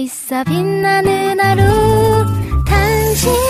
있어 빛나는 하루 당신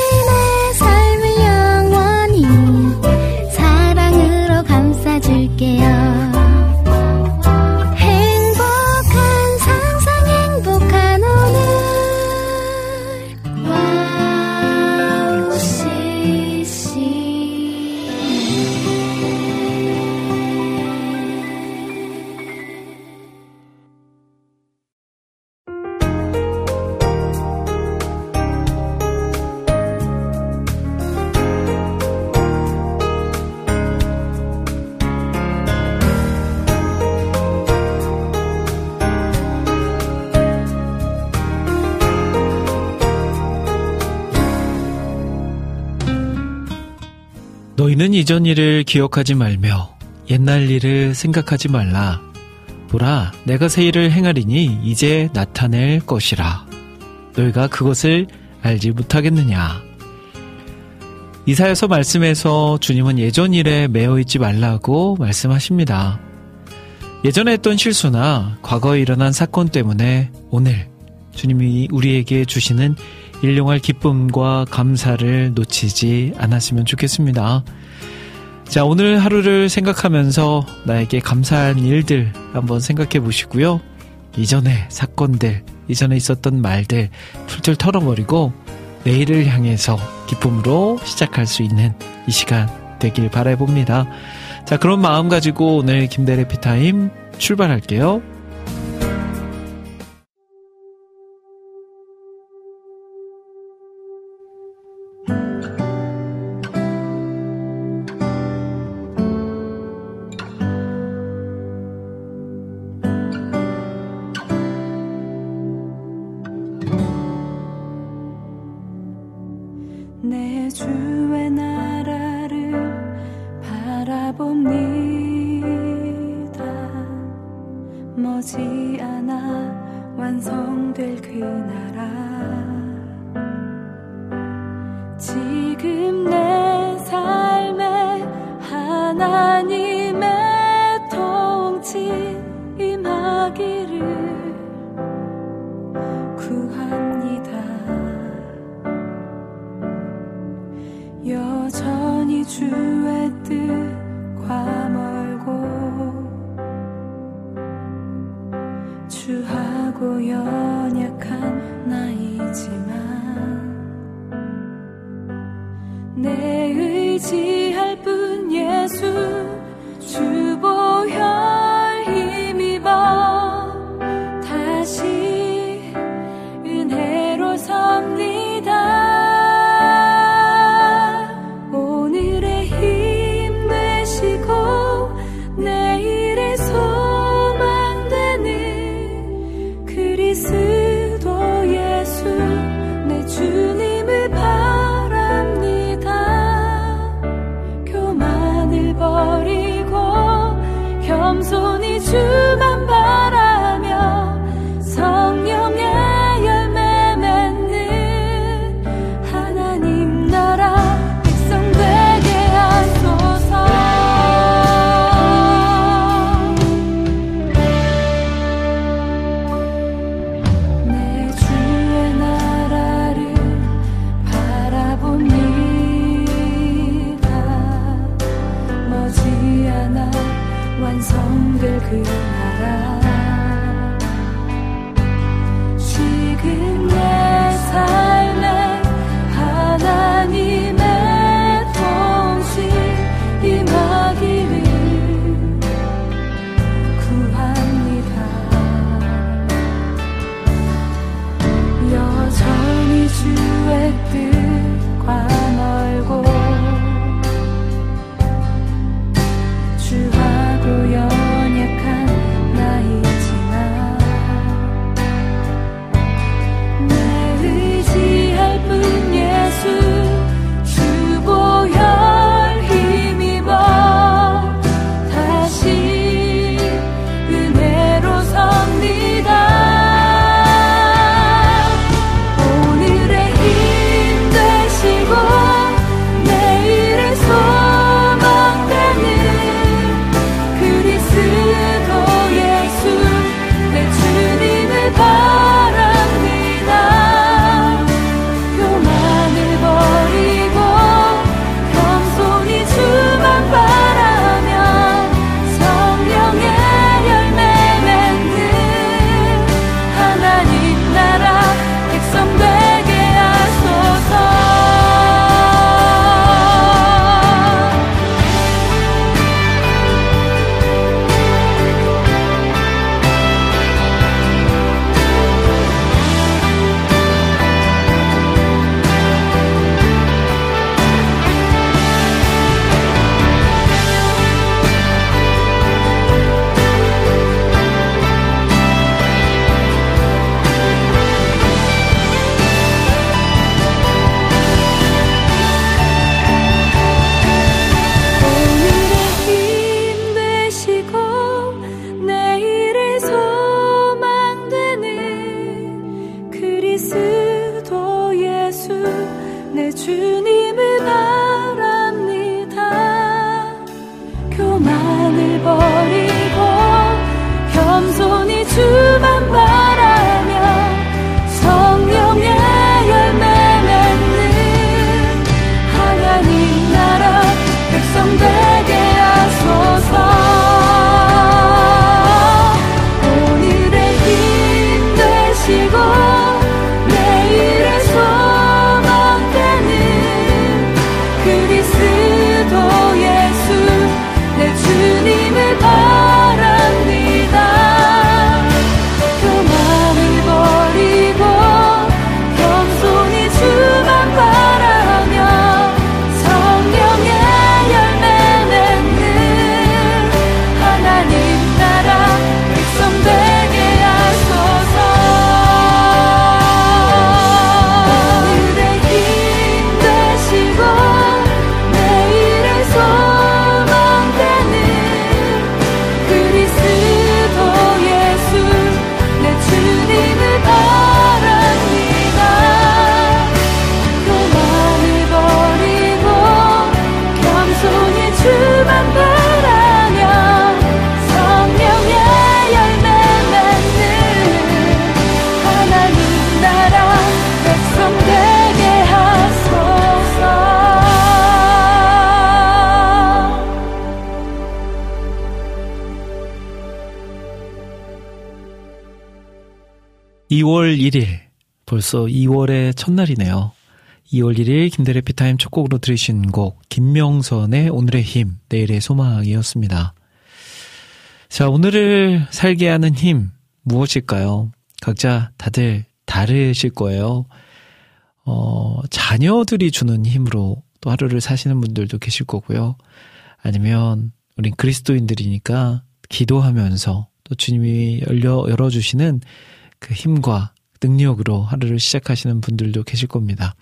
이전 일을 기억하지 말며 옛날 일을 생각하지 말라. 보라, 내가 새 일을 행하리니 이제 나타낼 것이라. 너희가 그것을 알지 못하겠느냐. 이사여서 말씀에서 주님은 예전 일에 매여 있지 말라고 말씀하십니다. 예전에 했던 실수나 과거에 일어난 사건 때문에 오늘 주님이 우리에게 주시는 일용할 기쁨과 감사를 놓치지 않았으면 좋겠습니다. 자, 오늘 하루를 생각하면서 나에게 감사한 일들 한번 생각해 보시고요. 이전의 사건들, 이전에 있었던 말들 풀틀 털어버리고 내일을 향해서 기쁨으로 시작할 수 있는 이 시간 되길 바라봅니다. 자, 그런 마음 가지고 오늘 김대래 피타임 출발할게요. 2월 1일. 벌써 2월의 첫날이네요. 2월 1일 김대래 피타임 첫 곡으로 들으신 곡 김명선의 오늘의 힘, 내일의 소망이었습니다. 자, 오늘을 살게 하는 힘 무엇일까요? 각자 다들 다르실 거예요. 어, 자녀들이 주는 힘으로 또 하루를 사시는 분들도 계실 거고요. 아니면 우린 그리스도인들이니까 기도하면서 또 주님이 열려 열어주시는 그 힘과 능력으로 하루를 시작하시는 분들도 계실 겁니다.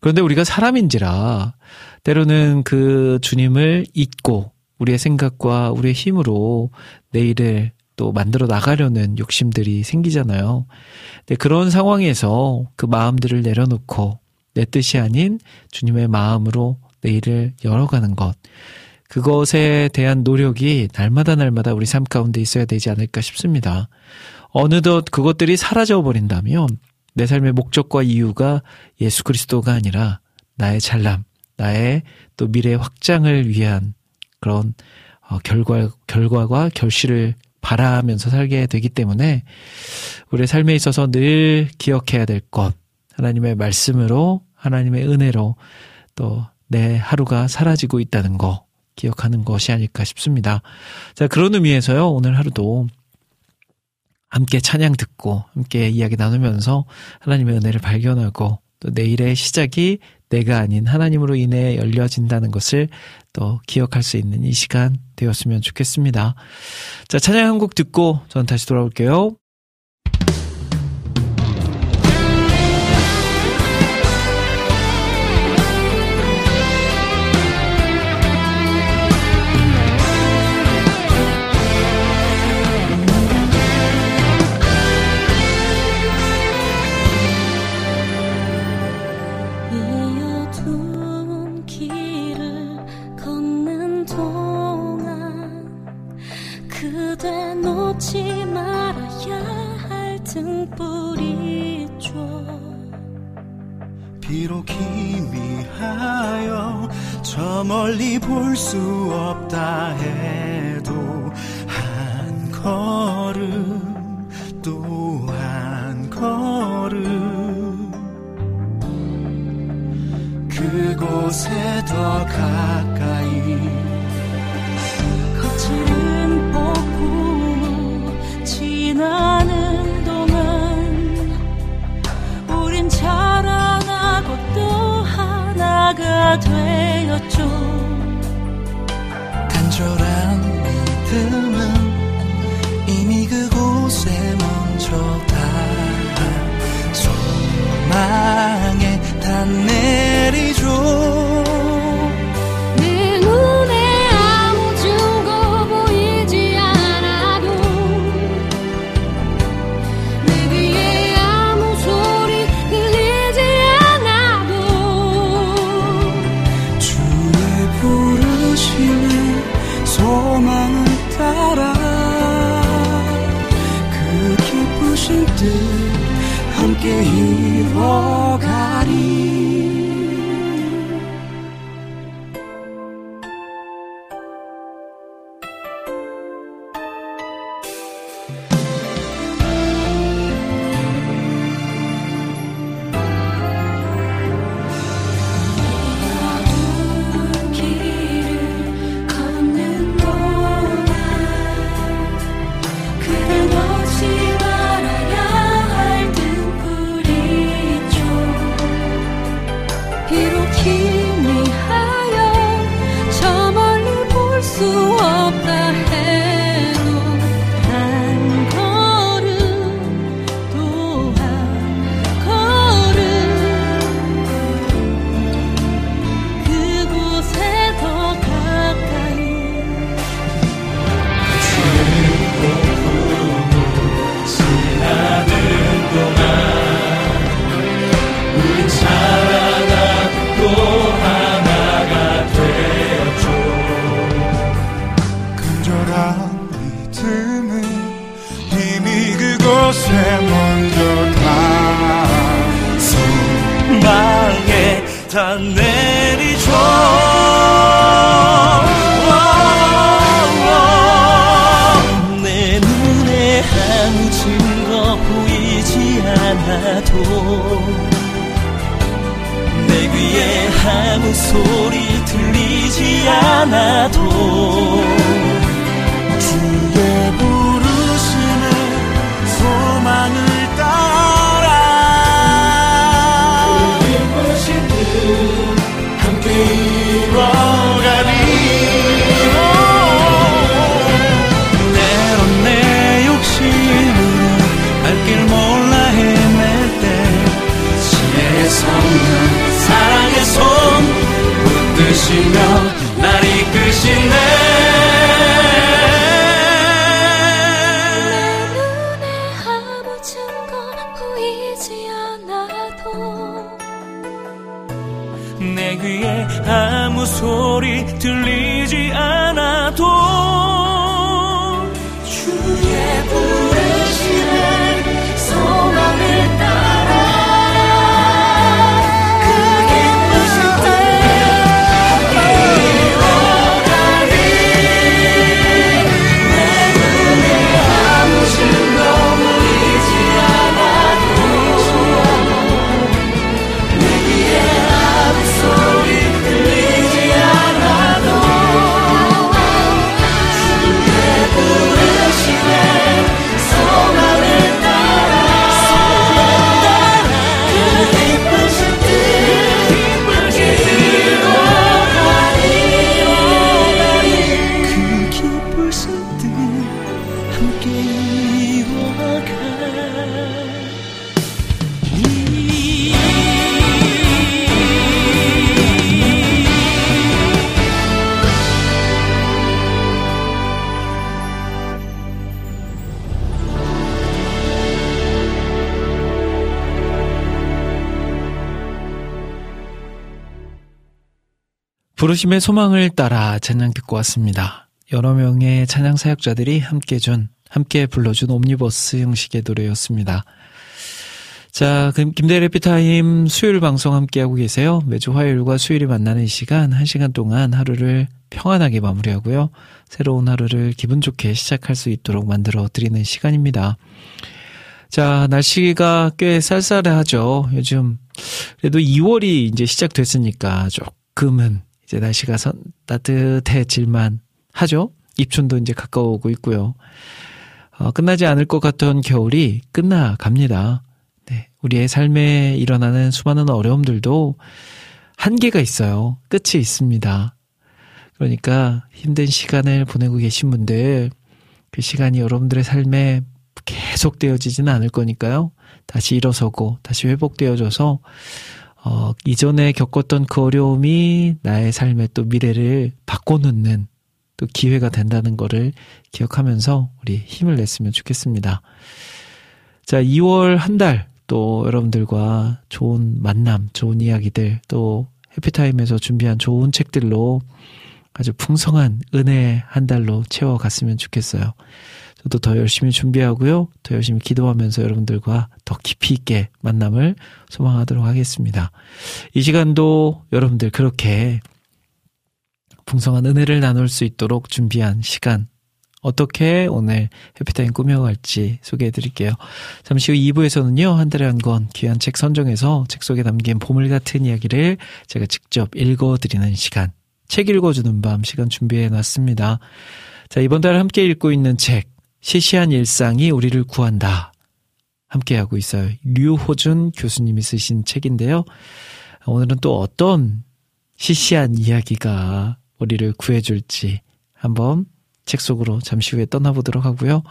그런데 우리가 사람인지라 때로는 그 주님을 잊고 우리의 생각과 우리의 힘으로 내일을 또 만들어 나가려는 욕심들이 생기잖아요. 근데 그런 상황에서 그 마음들을 내려놓고 내 뜻이 아닌 주님의 마음으로 내일을 열어가는 것. 그것에 대한 노력이 날마다 날마다 우리 삶 가운데 있어야 되지 않을까 싶습니다. 어느덧 그것들이 사라져 버린다면 내 삶의 목적과 이유가 예수 그리스도가 아니라 나의 잘남, 나의 또 미래 확장을 위한 그런 어, 결과, 결과와 결실을 바라면서 살게 되기 때문에 우리의 삶에 있어서 늘 기억해야 될 것, 하나님의 말씀으로, 하나님의 은혜로 또 내 하루가 사라지고 있다는 거 기억하는 것이 아닐까 싶습니다. 자, 그런 의미에서요, 오늘 하루도 함께 찬양 듣고 함께 이야기 나누면서 하나님의 은혜를 발견하고 또 내일의 시작이 내가 아닌 하나님으로 인해 열려진다는 것을 또 기억할 수 있는 이 시간 되었으면 좋겠습니다. 자, 찬양 한 곡 듣고 저는 다시 돌아올게요. 저 멀리 볼 수 없다 해도 한 걸음 또 한 걸음. 그곳에 더 가까이 거칠은 폭풍 지나는 동안 우린 자라나고 또 하나가 되었죠 간절한 믿음은 이미 그곳에 닿아 소망에 다 내리죠 증거 보이지 않아도 내 귀에 아무 소리 들리지 않아도 붙드시며 날 이끄시네. 눈에 아무 증거 보이지 않아도 내 귀에 아무 소리 들리 부르심의 소망을 따라 찬양 듣고 왔습니다. 여러 명의 찬양 사역자들이 함께 준, 함께 불러준 옴니버스 형식의 노래였습니다. 자, 그럼 김대래 피타임 수요일 방송 함께하고 계세요. 매주 화요일과 수요일이 만나는 이 시간, 한 시간 동안 하루를 평안하게 마무리하고요. 새로운 하루를 기분 좋게 시작할 수 있도록 만들어 드리는 시간입니다. 자, 날씨가 꽤 쌀쌀하죠. 요즘, 그래도 2월이 이제 시작됐으니까 조금은 이제 날씨가 선, 따뜻해질만 하죠. 입춘도 이제 가까워오고 있고요. 어, 끝나지 않을 것 같던 겨울이 끝나갑니다. 네. 우리의 삶에 일어나는 수많은 어려움들도 한계가 있어요. 끝이 있습니다. 그러니까 힘든 시간을 보내고 계신 분들, 그 시간이 여러분들의 삶에 계속되어지지는 않을 거니까요. 다시 일어서고, 다시 회복되어져서, 어, 이전에 겪었던 그 어려움이 나의 삶의 또 미래를 바꿔놓는 또 기회가 된다는 거를 기억하면서 우리 힘을 냈으면 좋겠습니다. 자, 2월 한 달 또 여러분들과 좋은 만남, 좋은 이야기들 또 해피타임에서 준비한 좋은 책들로 아주 풍성한 은혜 한 달로 채워갔으면 좋겠어요. 저도 더 열심히 준비하고요. 더 열심히 기도하면서 여러분들과 더 깊이 있게 만남을 소망하도록 하겠습니다. 이 시간도 여러분들 그렇게 풍성한 은혜를 나눌 수 있도록 준비한 시간 어떻게 오늘 해피타임 꾸며갈지 소개해 드릴게요. 잠시 후 2부에서는요, 한 달에 한 권 귀한 책 선정해서 책 속에 담긴 보물 같은 이야기를 제가 직접 읽어 드리는 시간. 책 읽어주는 밤 시간 준비해 놨습니다. 자, 이번 달 함께 읽고 있는 책, 시시한 일상이 우리를 구한다. 함께하고 있어요. 류호준 교수님이 쓰신 책인데요. 오늘은 또 어떤 시시한 이야기가 우리를 구해줄지 한번 책 속으로 잠시 후에 떠나보도록 하고요.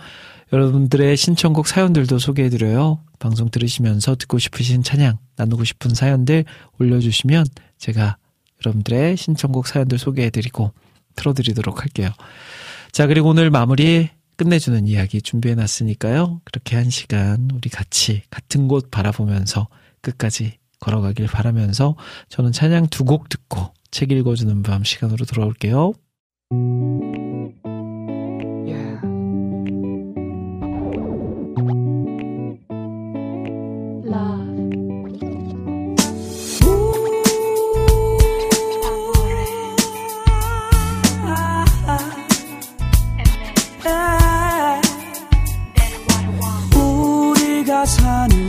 여러분들의 신청곡 사연들도 소개해드려요. 방송 들으시면서 듣고 싶으신 찬양, 나누고 싶은 사연들 올려주시면 제가 여러분들의 신청곡 사연들 소개해드리고 틀어드리도록 할게요. 자, 그리고 오늘 마무리 끝내주는 이야기 준비해놨으니까요. 그렇게 한 시간 우리 같이 같은 곳 바라보면서 끝까지 걸어가길 바라면서 저는 찬양 두 곡 듣고 책 읽어주는 밤 시간으로 돌아올게요.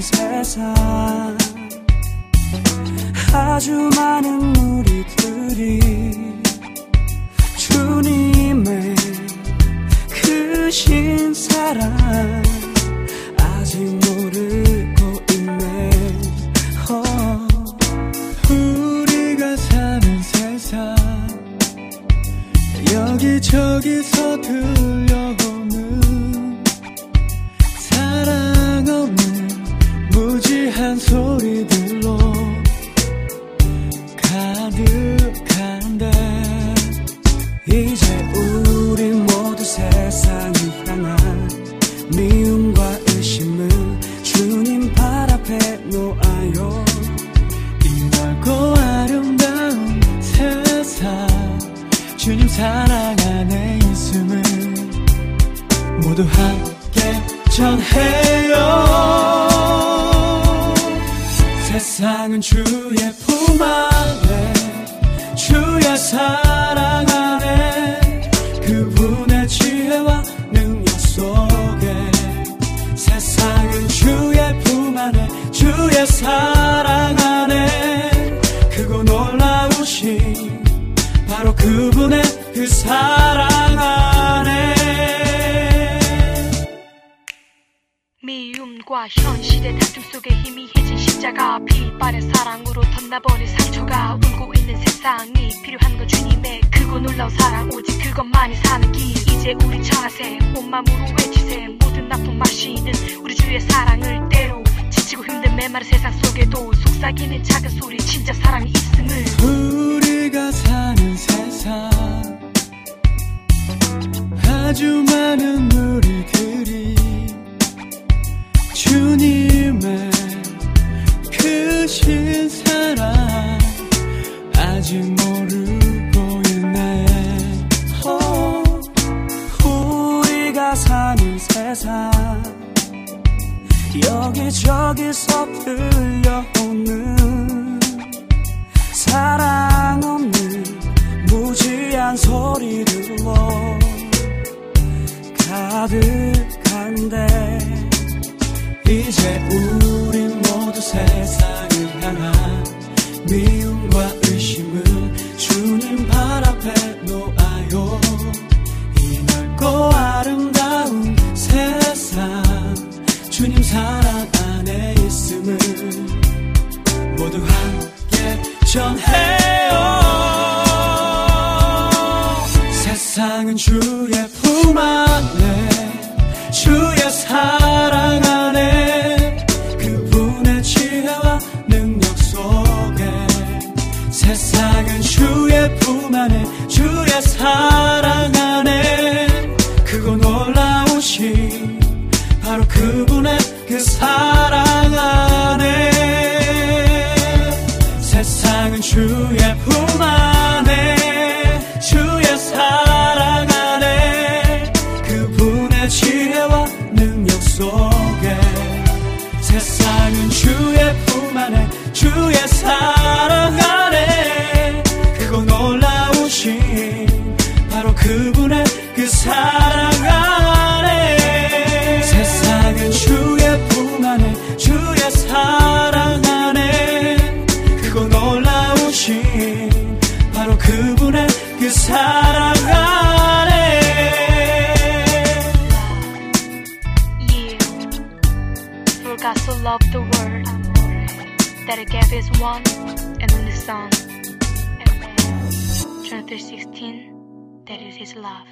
세상 아주 많은 무리들이 주님의 크신 사랑 아직 모르고 있네 어. 우리가 사는 세상 여기저기서 들려오는 무지한 소리들 속에 희미해진 십자가 빛바랜 사랑으로 덧나버린 상처가 울고 있는 세상이 필요한 건 주님의 크고 놀라운 사랑. 오직 그것만이 사는 길. 이제 우리 청하세 온 마음으로 외치세. 모든 나쁜 마시는 우리 주의 사랑을 때로 지치고 힘든 메마른 세상 속에도 속삭이는 작은 소리 진짜 사랑이 있음을. 우리가 사는 세상 아주 많은 무리들이 주님의 크신 사랑 아직 모르고 있네. 어, 우리가 사는 세상 여기저기서 들려오는 사랑 없는 무지한 소리들로 가득한데 이제 우리 모두 세상을 향한 미움과 의심을 주님 발 앞에 놓아요. 이 넓고 아름다운 세상 주님 사랑 안에 있음을 모두 함께 전해 사랑 안 is one and only Son, and man, John 3:16, that is his love.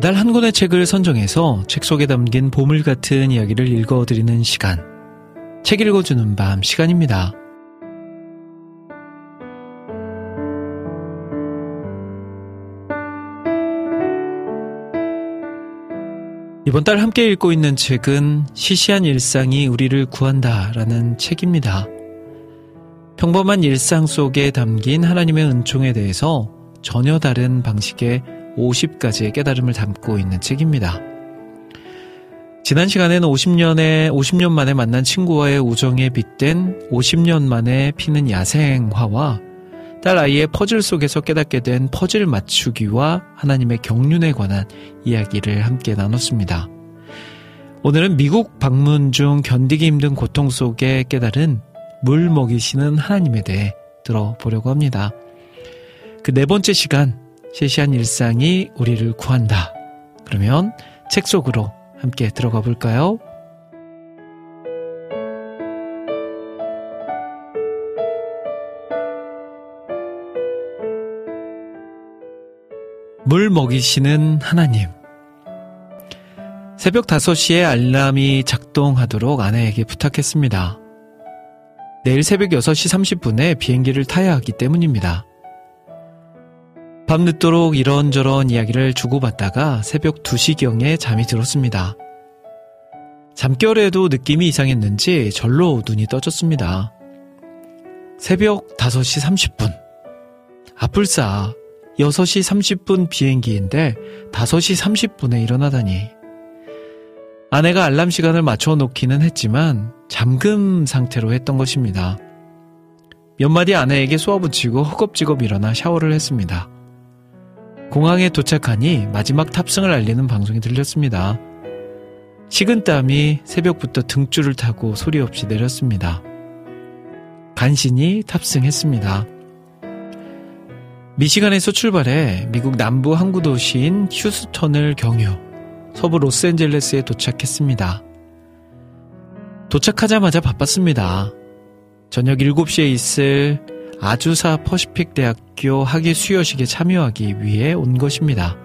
매달 한 권의 책을 선정해서 책 속에 담긴 보물 같은 이야기를 읽어드리는 시간. 책 읽어주는 밤 시간입니다. 이번 달 함께 읽고 있는 책은 시시한 일상이 우리를 구한다 라는 책입니다. 평범한 일상 속에 담긴 하나님의 은총에 대해서 전혀 다른 방식의 50가지의 깨달음을 담고 있는 책입니다. 지난 시간에는 50년에, 50년 만에 만난 친구와의 우정에 빗댄 50년 만에 피는 야생화와 딸 아이의 퍼즐 속에서 깨닫게 된 퍼즐 맞추기와 하나님의 경륜에 관한 이야기를 함께 나눴습니다. 오늘은 미국 방문 중 견디기 힘든 고통 속에 깨달은 물 먹이시는 하나님에 대해 들어보려고 합니다. 그 네 번째 시간, 시시한 일상이 우리를 구한다. 그러면 책 속으로 함께 들어가 볼까요? 물 먹이시는 하나님. 새벽 5시에 알람이 작동하도록 아내에게 부탁했습니다. 내일 새벽 6시 30분에 비행기를 타야 하기 때문입니다. 밤늦도록 이런저런 이야기를 주고받다가 새벽 2시경에 잠이 들었습니다. 잠결에도 느낌이 이상했는지 절로 눈이 떠졌습니다. 새벽 5시 30분. 아뿔싸 6시 30분 비행기인데 5시 30분에 일어나다니. 아내가 알람 시간을 맞춰 놓기는 했지만 잠금 상태로 했던 것입니다. 몇 마디 아내에게 쏘아붙이고 허겁지겁 일어나 샤워를 했습니다. 공항에 도착하니 마지막 탑승을 알리는 방송이 들렸습니다. 식은땀이 새벽부터 등줄을 타고 소리 없이 내렸습니다. 간신히 탑승했습니다. 미시간에서 출발해 미국 남부 항구 도시인 휴스턴을 경유, 서부 로스앤젤레스에 도착했습니다. 도착하자마자 바빴습니다. 저녁 7시에 있을 아주사 퍼시픽 대학교 학위 수여식에 참여하기 위해 온 것입니다.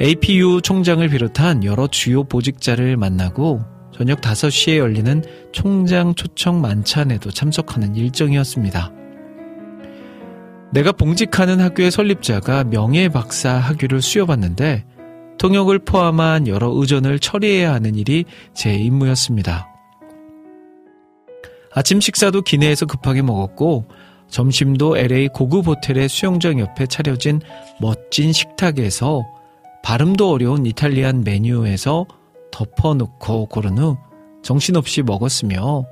APU 총장을 비롯한 여러 주요 보직자를 만나고 저녁 5시에 열리는 총장 초청 만찬에도 참석하는 일정이었습니다. 내가 봉직하는 학교의 설립자가 명예박사 학위를 수여받는데 통역을 포함한 여러 의전을 처리해야 하는 일이 제 임무였습니다. 아침 식사도 기내에서 급하게 먹었고 점심도 LA 고급 호텔의 수영장 옆에 차려진 멋진 식탁에서 발음도 어려운 이탈리안 메뉴에서 덮어놓고 고른 후 정신없이 먹었으며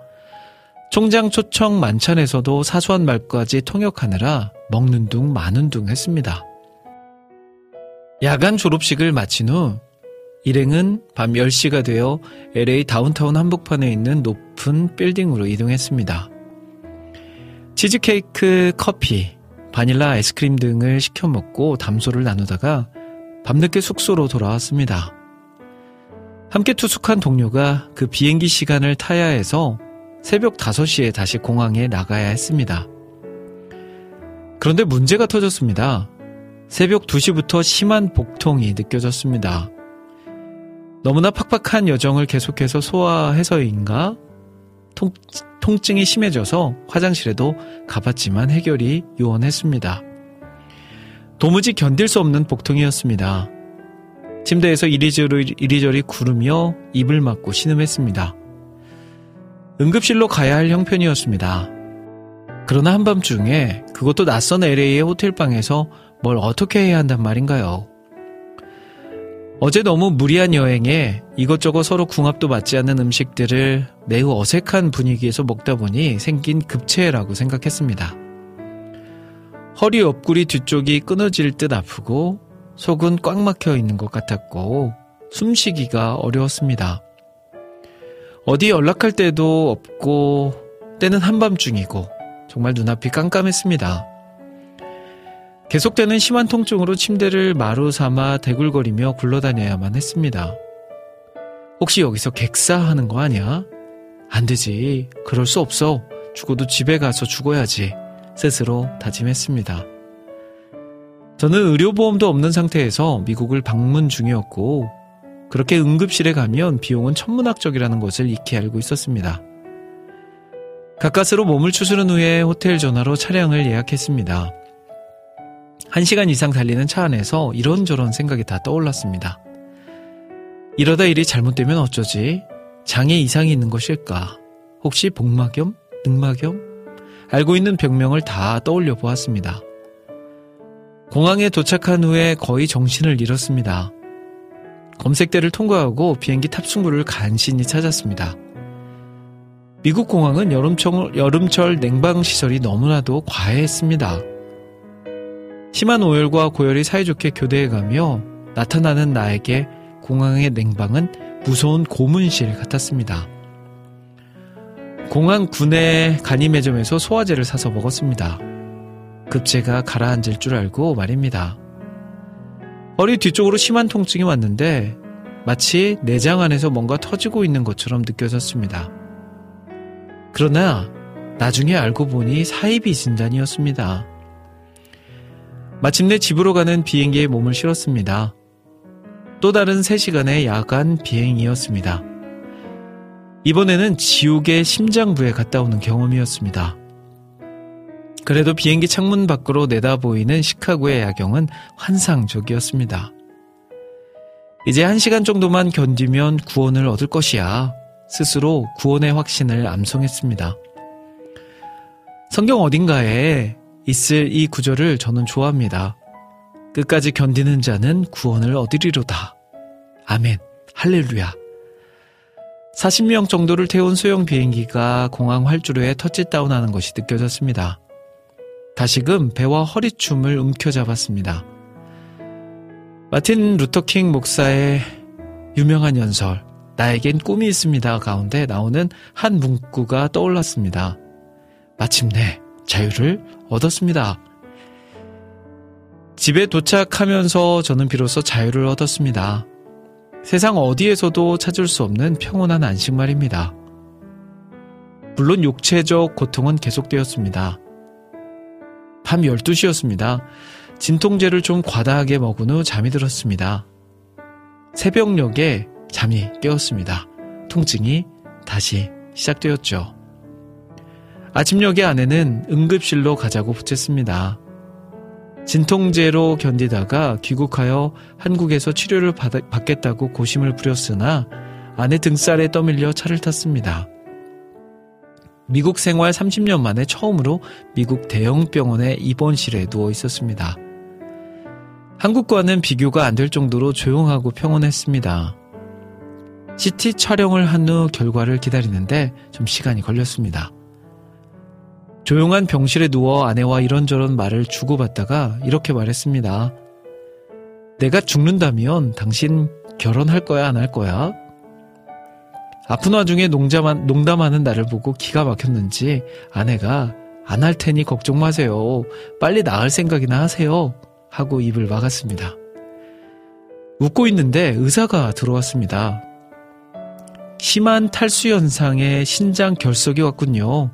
총장 초청 만찬에서도 사소한 말까지 통역하느라 먹는 둥 마는 둥 했습니다. 야간 졸업식을 마친 후 일행은 밤 10시가 되어 LA 다운타운 한복판에 있는 높은 빌딩으로 이동했습니다. 치즈케이크, 커피, 바닐라 아이스크림 등을 시켜 먹고 담소를 나누다가 밤늦게 숙소로 돌아왔습니다. 함께 투숙한 동료가 그 비행기 시간을 타야 해서 새벽 5시에 다시 공항에 나가야 했습니다. 그런데 문제가 터졌습니다. 새벽 2시부터 심한 복통이 느껴졌습니다. 너무나 팍팍한 여정을 계속해서 소화해서인가 통, 통증이 심해져서 화장실에도 가봤지만 해결이 요원했습니다. 도무지 견딜 수 없는 복통이었습니다. 침대에서 이리저리, 이리저리 구르며 입을 막고 신음했습니다. 응급실로 가야 할 형편이었습니다. 그러나 한밤중에 그것도 낯선 LA의 호텔방에서 뭘 어떻게 해야 한단 말인가요? 어제 너무 무리한 여행에 이것저것 서로 궁합도 맞지 않는 음식들을 매우 어색한 분위기에서 먹다 보니 생긴 급체라고 생각했습니다. 허리 옆구리 뒤쪽이 끊어질 듯 아프고 속은 꽉 막혀 있는 것 같았고 숨쉬기가 어려웠습니다. 어디 연락할 때도 없고 때는 한밤중이고 정말 눈앞이 깜깜했습니다. 계속되는 심한 통증으로 침대를 마루 삼아 대굴거리며 굴러다녀야만 했습니다. 혹시 여기서 객사하는 거 아니야? 안 되지. 그럴 수 없어. 죽어도 집에 가서 죽어야지. 스스로 다짐했습니다. 저는 의료보험도 없는 상태에서 미국을 방문 중이었고, 그렇게 응급실에 가면 비용은 천문학적이라는 것을 익히 알고 있었습니다. 가까스로 몸을 추스른 후에 호텔 전화로 차량을 예약했습니다. 한 시간 이상 달리는 차 안에서 이런저런 생각이 다 떠올랐습니다. 이러다 일이 잘못되면 어쩌지? 장에 이상이 있는 것일까? 혹시 복막염? 늑막염? 알고 있는 병명을 다 떠올려 보았습니다. 공항에 도착한 후에 거의 정신을 잃었습니다. 검색대를 통과하고 비행기 탑승구를 간신히 찾았습니다. 미국 공항은 여름철, 여름철 냉방 시설이 너무나도 과해했습니다. 심한 오열과 고열이 사이좋게 교대해가며 나타나는 나에게 공항의 냉방은 무서운 고문실 같았습니다. 공항 구내 간이매점에서 소화제를 사서 먹었습니다. 급제가 가라앉을 줄 알고 말입니다. 허리 뒤쪽으로 심한 통증이 왔는데 마치 내장 안에서 뭔가 터지고 있는 것처럼 느껴졌습니다. 그러나 나중에 알고 보니 사이비 진단이었습니다. 마침내 집으로 가는 비행기에 몸을 실었습니다. 또 다른 3시간의 야간 비행이었습니다. 이번에는 지옥의 심장부에 갔다 오는 경험이었습니다. 그래도 비행기 창문 밖으로 내다보이는 시카고의 야경은 환상적이었습니다. 이제 한 시간 정도만 견디면 구원을 얻을 것이야. 스스로 구원의 확신을 암송했습니다. 성경 어딘가에 있을 이 구절을 저는 좋아합니다. 끝까지 견디는 자는 구원을 얻으리로다. 아멘. 할렐루야. 40명 정도를 태운 소형 비행기가 공항 활주로에 터치다운 하는 것이 느껴졌습니다. 다시금 배와 허리춤을 움켜잡았습니다. 마틴 루터킹 목사의 유명한 연설, 나에겐 꿈이 있습니다 가운데 나오는 한 문구가 떠올랐습니다. 마침내 자유를 얻었습니다. 집에 도착하면서 저는 비로소 자유를 얻었습니다. 세상 어디에서도 찾을 수 없는 평온한 안식 말입니다. 물론 육체적 고통은 계속되었습니다. 밤 12시였습니다. 진통제를 좀 과다하게 먹은 후 잠이 들었습니다. 새벽녘에 잠이 깨었습니다. 통증이 다시 시작되었죠. 아침녘에 아내는 응급실로 가자고 부쳤습니다. 진통제로 견디다가 귀국하여 한국에서 치료를 받, 받겠다고 고심을 부렸으나 아내 등살에 떠밀려 차를 탔습니다. 미국 생활 30년 만에 처음으로 미국 대형 병원의 입원실에 누워 있었습니다. 한국과는 비교가 안 될 정도로 조용하고 평온했습니다. CT 촬영을 한 후 결과를 기다리는데 좀 시간이 걸렸습니다. 조용한 병실에 누워 아내와 이런저런 말을 주고받다가 이렇게 말했습니다. 내가 죽는다면 당신 결혼할 거야, 안 할 거야? 아픈 와중에 농담한, 농담하는 나를 보고 기가 막혔는지 아내가 안 할 테니 걱정 마세요. 빨리 나을 생각이나 하세요. 하고 입을 막았습니다. 웃고 있는데 의사가 들어왔습니다. 심한 탈수 현상에 신장 결석이 왔군요.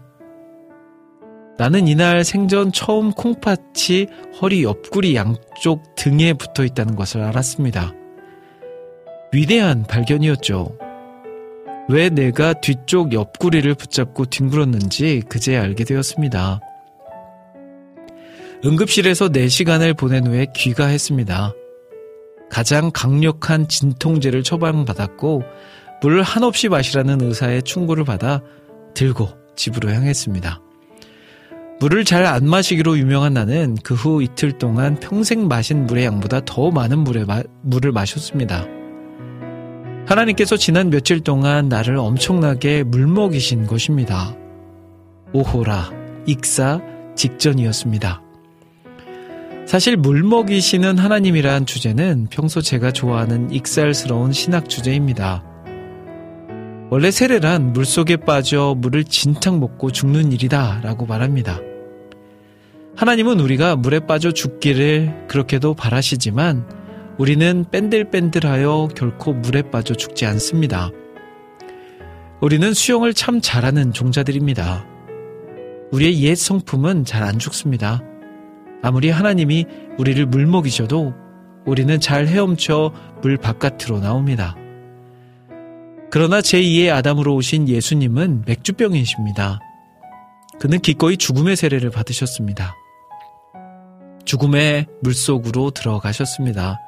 나는 이날 생전 처음 콩팥이 허리 옆구리 양쪽 등에 붙어 있다는 것을 알았습니다. 위대한 발견이었죠. 왜 내가 뒤쪽 옆구리를 붙잡고 뒹굴었는지 그제 알게 되었습니다. 응급실에서 4시간을 보낸 후에 귀가했습니다. 가장 강력한 진통제를 처방받았고 물을 한없이 마시라는 의사의 충고를 받아 들고 집으로 향했습니다. 물을 잘 안 마시기로 유명한 나는 그 후 이틀 동안 평생 마신 물의 양보다 더 많은 물에 마, 물을 마셨습니다. 하나님께서 지난 며칠 동안 나를 엄청나게 물먹이신 것입니다. 오호라, 익사 직전이었습니다. 사실 물먹이시는 하나님이란 주제는 평소 제가 좋아하는 익살스러운 신학 주제입니다. 원래 세례란 물속에 빠져 물을 진탕 먹고 죽는 일이다 라고 말합니다. 하나님은 우리가 물에 빠져 죽기를 그렇게도 바라시지만 우리는 뺀들뺀들하여 결코 물에 빠져 죽지 않습니다. 우리는 수영을 참 잘하는 종자들입니다. 우리의 옛 성품은 잘 안 죽습니다. 아무리 하나님이 우리를 물 먹이셔도 우리는 잘 헤엄쳐 물 바깥으로 나옵니다. 그러나 제2의 아담으로 오신 예수님은 맥주병이십니다. 그는 기꺼이 죽음의 세례를 받으셨습니다. 죽음의 물속으로 들어가셨습니다.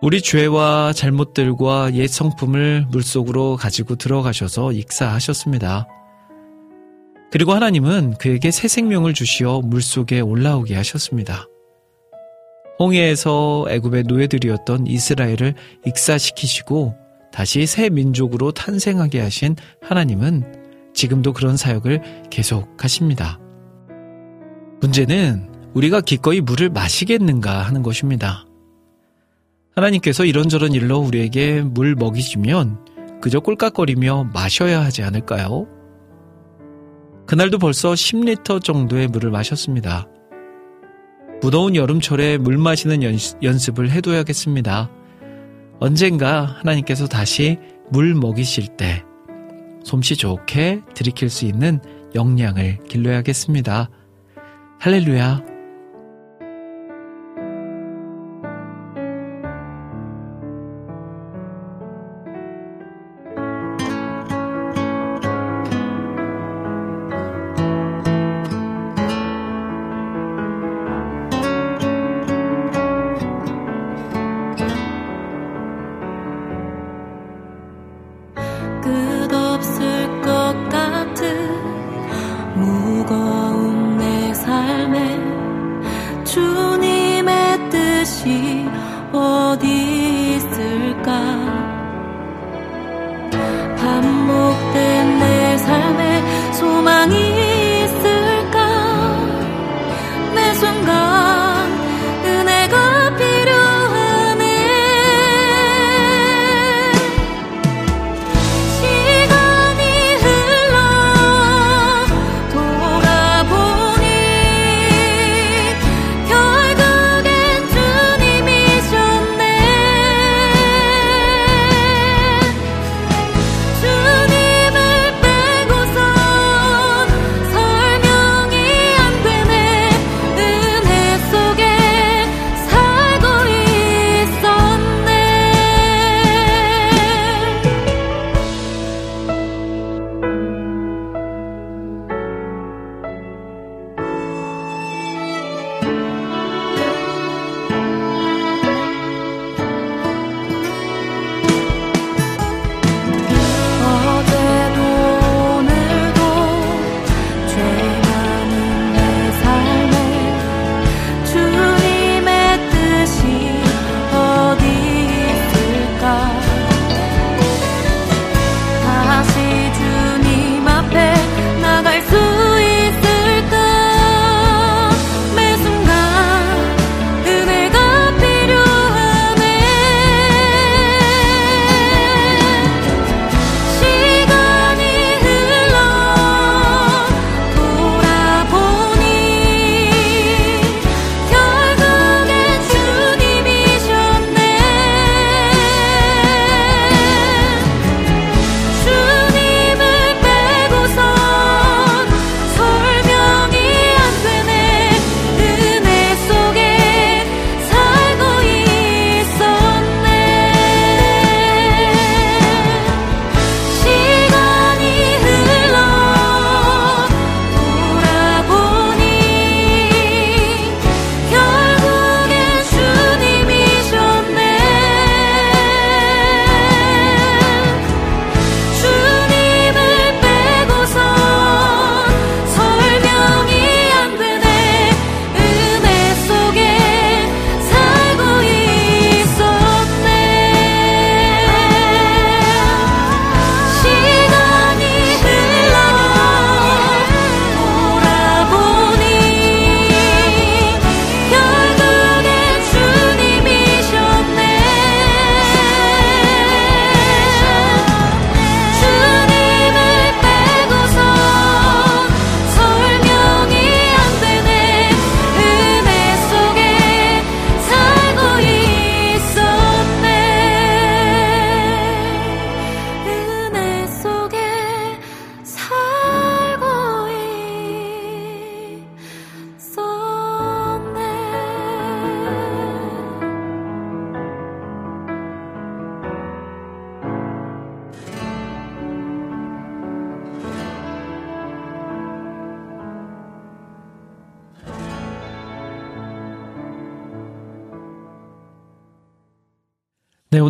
우리 죄와 잘못들과 옛 성품을 물속으로 가지고 들어가셔서 익사하셨습니다. 그리고 하나님은 그에게 새 생명을 주시어 물속에 올라오게 하셨습니다. 홍해에서 애굽의 노예들이었던 이스라엘을 익사시키시고 다시 새 민족으로 탄생하게 하신 하나님은 지금도 그런 사역을 계속하십니다. 문제는 우리가 기꺼이 물을 마시겠는가 하는 것입니다. 하나님께서 이런저런 일로 우리에게 물 먹이시면 그저 꼴깍거리며 마셔야 하지 않을까요? 그날도 벌써 10리터 정도의 물을 마셨습니다. 무더운 여름철에 물 마시는 연 습을 해둬야겠습니다. 언젠가 하나님께서 다시 물 먹이실 때 솜씨 좋게 들이킬 수 있는 역량을 길러야겠습니다. 할렐루야.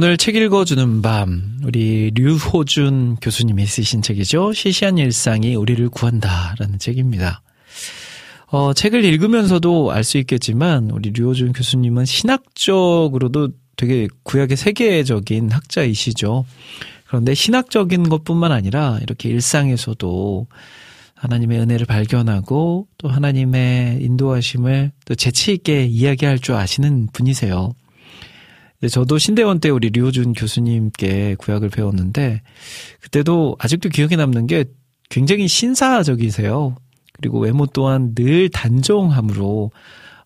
오늘 책 읽어주는 밤, 우리 류호준 교수님이 쓰신 책이죠. 시시한 일상이 우리를 구한다 라는 책입니다. 어, 책을 읽으면서도 알 수 있겠지만, 우리 류호준 교수님은 신학적으로도 되게 구약의 세계적인 학자이시죠. 그런데 신학적인 것 뿐만 아니라 이렇게 일상에서도 하나님의 은혜를 발견하고 또 하나님의 인도하심을 또 재치있게 이야기할 줄 아시는 분이세요. 네, 저도 신대원 때 우리 류호준 교수님께 구약을 배웠는데 그때도 아직도 기억에 남는 게 굉장히 신사적이세요. 그리고 외모 또한 늘 단정함으로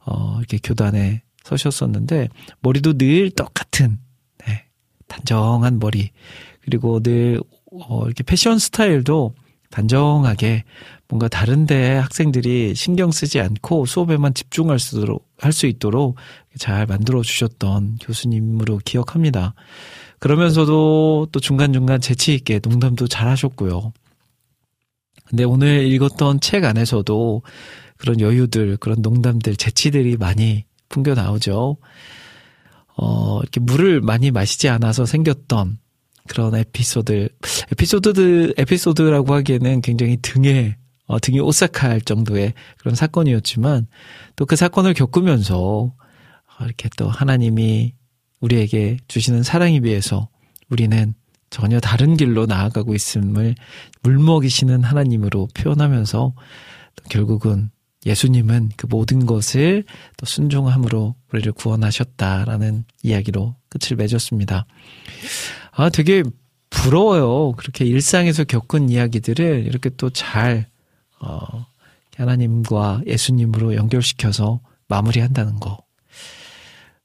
어 이렇게 교단에 서셨었는데 머리도 늘 똑같은 네, 단정한 머리 그리고 늘 어, 이렇게 패션 스타일도 단정하게 뭔가 다른데 학생들이 신경 쓰지 않고 수업에만 집중할 수 있도록, 할수 있도록 잘 만들어 주셨던 교수님으로 기억합니다. 그러면서도 또 중간중간 재치있게 농담도 잘 하셨고요. 근데 오늘 읽었던 책 안에서도 그런 여유들, 그런 농담들, 재치들이 많이 풍겨 나오죠. 어, 이렇게 물을 많이 마시지 않아서 생겼던 그런 에피소드, 에피소드, 에피소드라고 하기에는 굉장히 등에, 어, 등이 오싹할 정도의 그런 사건이었지만 또 그 사건을 겪으면서 어, 이렇게 또 하나님이 우리에게 주시는 사랑에 비해서 우리는 전혀 다른 길로 나아가고 있음을 물먹이시는 하나님으로 표현하면서 결국은 예수님은 그 모든 것을 또 순종함으로 우리를 구원하셨다라는 이야기로 끝을 맺었습니다. 아, 되게 부러워요. 그렇게 일상에서 겪은 이야기들을 이렇게 또 잘, 어, 하나님과 예수님으로 연결시켜서 마무리한다는 거.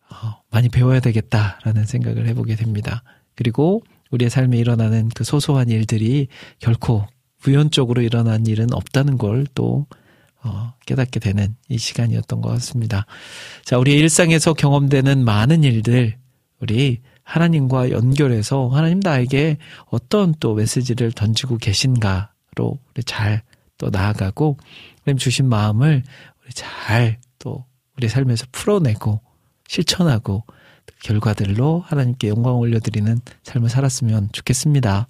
어, 많이 배워야 되겠다라는 생각을 해보게 됩니다. 그리고 우리의 삶에 일어나는 그 소소한 일들이 결코 우연적으로 일어난 일은 없다는 걸또 어, 깨닫게 되는 이 시간이었던 것 같습니다. 자, 우리 일상에서 경험되는 많은 일들, 우리 하나님과 연결해서 하나님 나에게 어떤 또 메시지를 던지고 계신가로 우리 잘 또 나아가고, 하나님 주신 마음을 우리 잘 또 우리 삶에서 풀어내고, 실천하고, 결과들로 하나님께 영광 올려드리는 삶을 살았으면 좋겠습니다.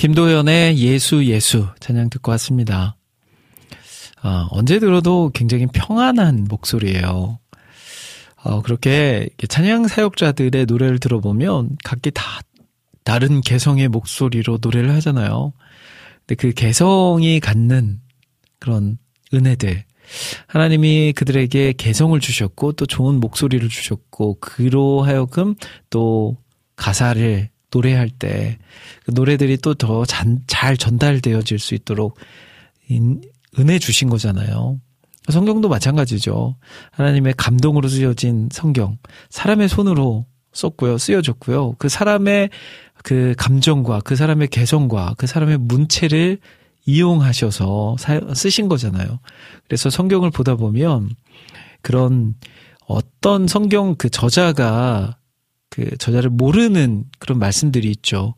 김도연의 예수 예수 찬양 듣고 왔습니다. 어, 언제 들어도 굉장히 평안한 목소리예요. 어, 그렇게 찬양 사역자들의 노래를 들어보면 각기 다 다른 개성의 목소리로 노래를 하잖아요. 근데 그 개성이 갖는 그런 은혜들. 하나님이 그들에게 개성을 주셨고 또 좋은 목소리를 주셨고 그로 하여금 또 가사를 노래할 때 그 노래들이 또 더 잘 전달되어질 수 있도록 은혜 주신 거잖아요. 성경도 마찬가지죠. 하나님의 감동으로 쓰여진 성경, 사람의 손으로 썼고요, 쓰여졌고요. 그 사람의 그 감정과 그 사람의 개성과 그 사람의 문체를 이용하셔서 쓰신 거잖아요. 그래서 성경을 보다 보면 그런 어떤 성경 그 저자가 그 저자를 모르는 그런 말씀들이 있죠.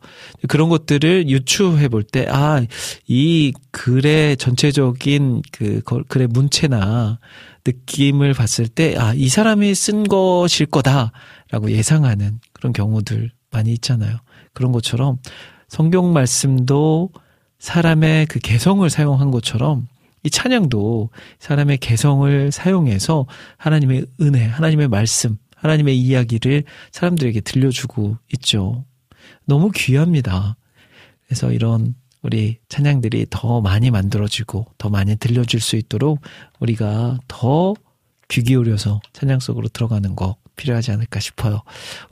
그런 것들을 유추해 볼 때, 아, 이 글의 전체적인 그 글의 문체나 느낌을 봤을 때, 아, 이 사람이 쓴 것일 거다라고 예상하는 그런 경우들 많이 있잖아요. 그런 것처럼 성경 말씀도 사람의 그 개성을 사용한 것처럼 이 찬양도 사람의 개성을 사용해서 하나님의 은혜, 하나님의 말씀, 하나님의 이야기를 사람들에게 들려주고 있죠. 너무 귀합니다. 그래서 이런 우리 찬양들이 더 많이 만들어지고 더 많이 들려줄 수 있도록 우리가 더 귀 기울여서 찬양 속으로 들어가는 거 필요하지 않을까 싶어요.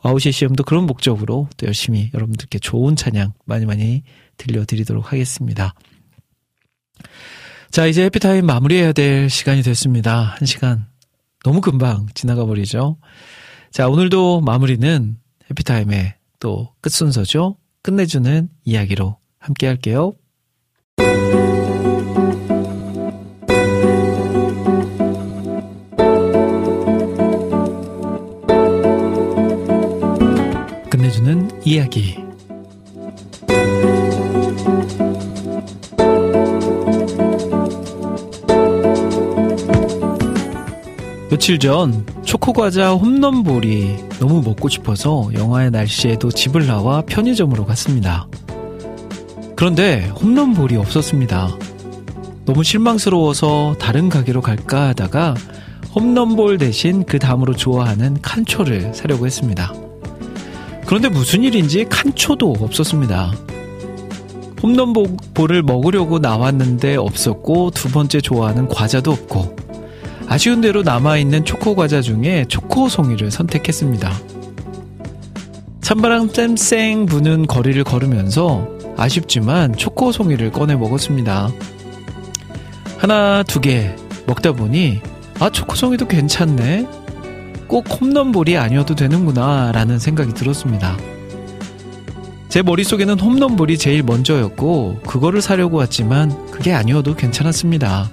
와우시 시험도 그런 목적으로 또 열심히 여러분들께 좋은 찬양 많이 많이 들려드리도록 하겠습니다. 자, 이제 해피타임 마무리해야 될 시간이 됐습니다. 한 시간 너무 금방 지나가 버리죠. 자, 오늘도 마무리는 해피타임의 또 끝순서죠. 끝내주는 이야기로 함께 할게요. 끝내주는 이야기. 며칠 전 초코과자 홈런볼이 너무 먹고 싶어서 영화의 날씨에도 집을 나와 편의점으로 갔습니다. 그런데 홈런볼이 없었습니다. 너무 실망스러워서 다른 가게로 갈까 하다가 홈런볼 대신 그 다음으로 좋아하는 칸초를 사려고 했습니다. 그런데 무슨 일인지 칸초도 없었습니다. 홈런볼을 먹으려고 나왔는데 없었고 두 번째 좋아하는 과자도 없고 아쉬운 대로 남아있는 초코 과자 중에 초코 송이를 선택했습니다. 찬바람 쌤쌩 부는 거리를 걸으면서 아쉽지만 초코 송이를 꺼내 먹었습니다. 하나, 두 개 먹다 보니 아, 초코 송이도 괜찮네. 꼭 홈런볼이 아니어도 되는구나 라는 생각이 들었습니다. 제 머릿속에는 홈런볼이 제일 먼저였고 그거를 사려고 왔지만 그게 아니어도 괜찮았습니다.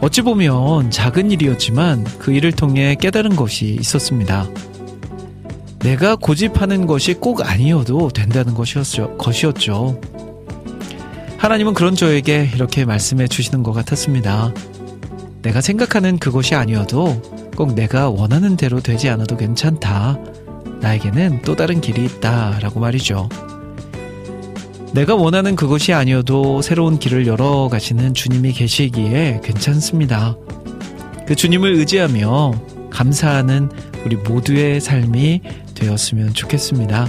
어찌 보면 작은 일이었지만 그 일을 통해 깨달은 것이 있었습니다. 내가 고집하는 것이 꼭 아니어도 된다는 것이었죠. 것이었죠. 하나님은 그런 저에게 이렇게 말씀해 주시는 것 같았습니다. 내가 생각하는 그것이 아니어도 꼭 내가 원하는 대로 되지 않아도 괜찮다. 나에게는 또 다른 길이 있다. 라고 말이죠. 내가 원하는 그것이 아니어도 새로운 길을 열어 가시는 주님이 계시기에 괜찮습니다. 그 주님을 의지하며 감사하는 우리 모두의 삶이 되었으면 좋겠습니다.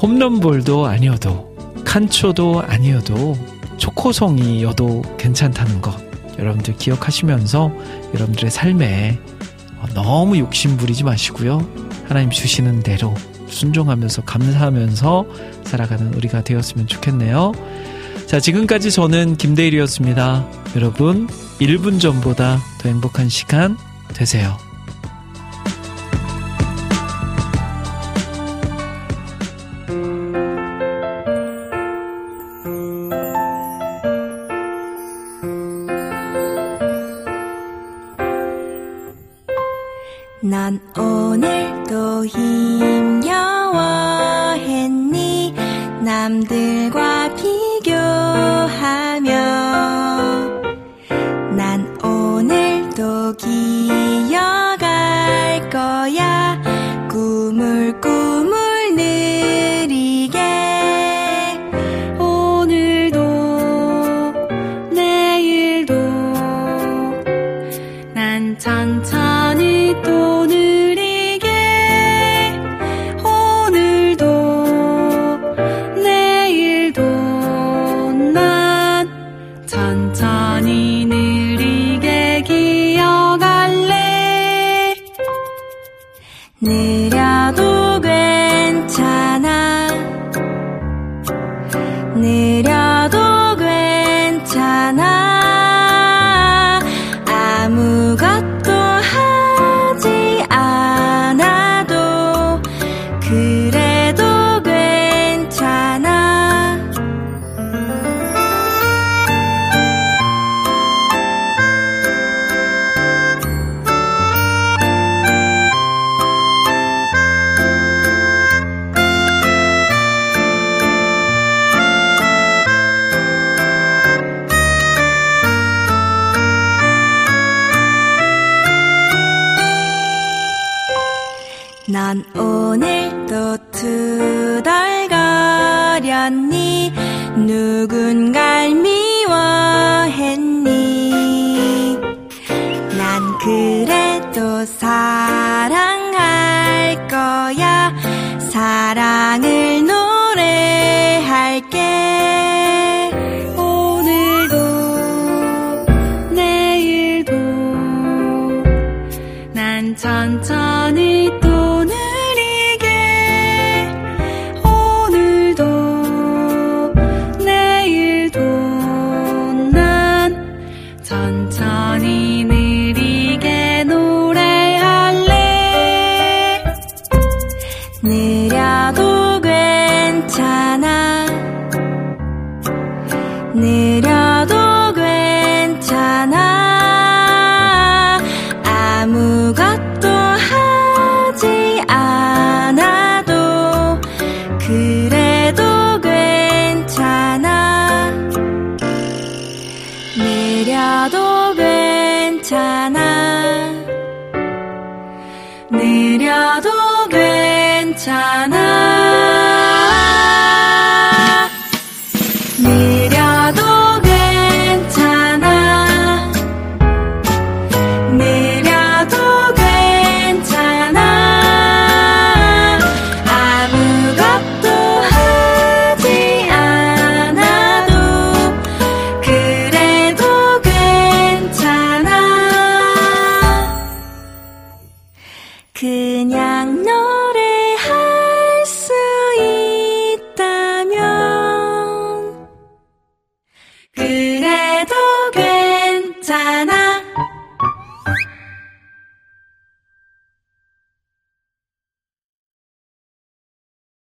홈런볼도 아니어도 칸초도 아니어도 초코송이여도 괜찮다는 것 여러분들 기억하시면서 여러분들의 삶에 너무 욕심 부리지 마시고요. 하나님 주시는 대로 순종하면서 감사하면서 살아가는 우리가 되었으면 좋겠네요. 자, 지금까지 저는 김대일이었습니다. 여러분, 1분 전보다 더 행복한 시간 되세요. 난 오늘도 힘 그래도 사랑할 거야. 사랑을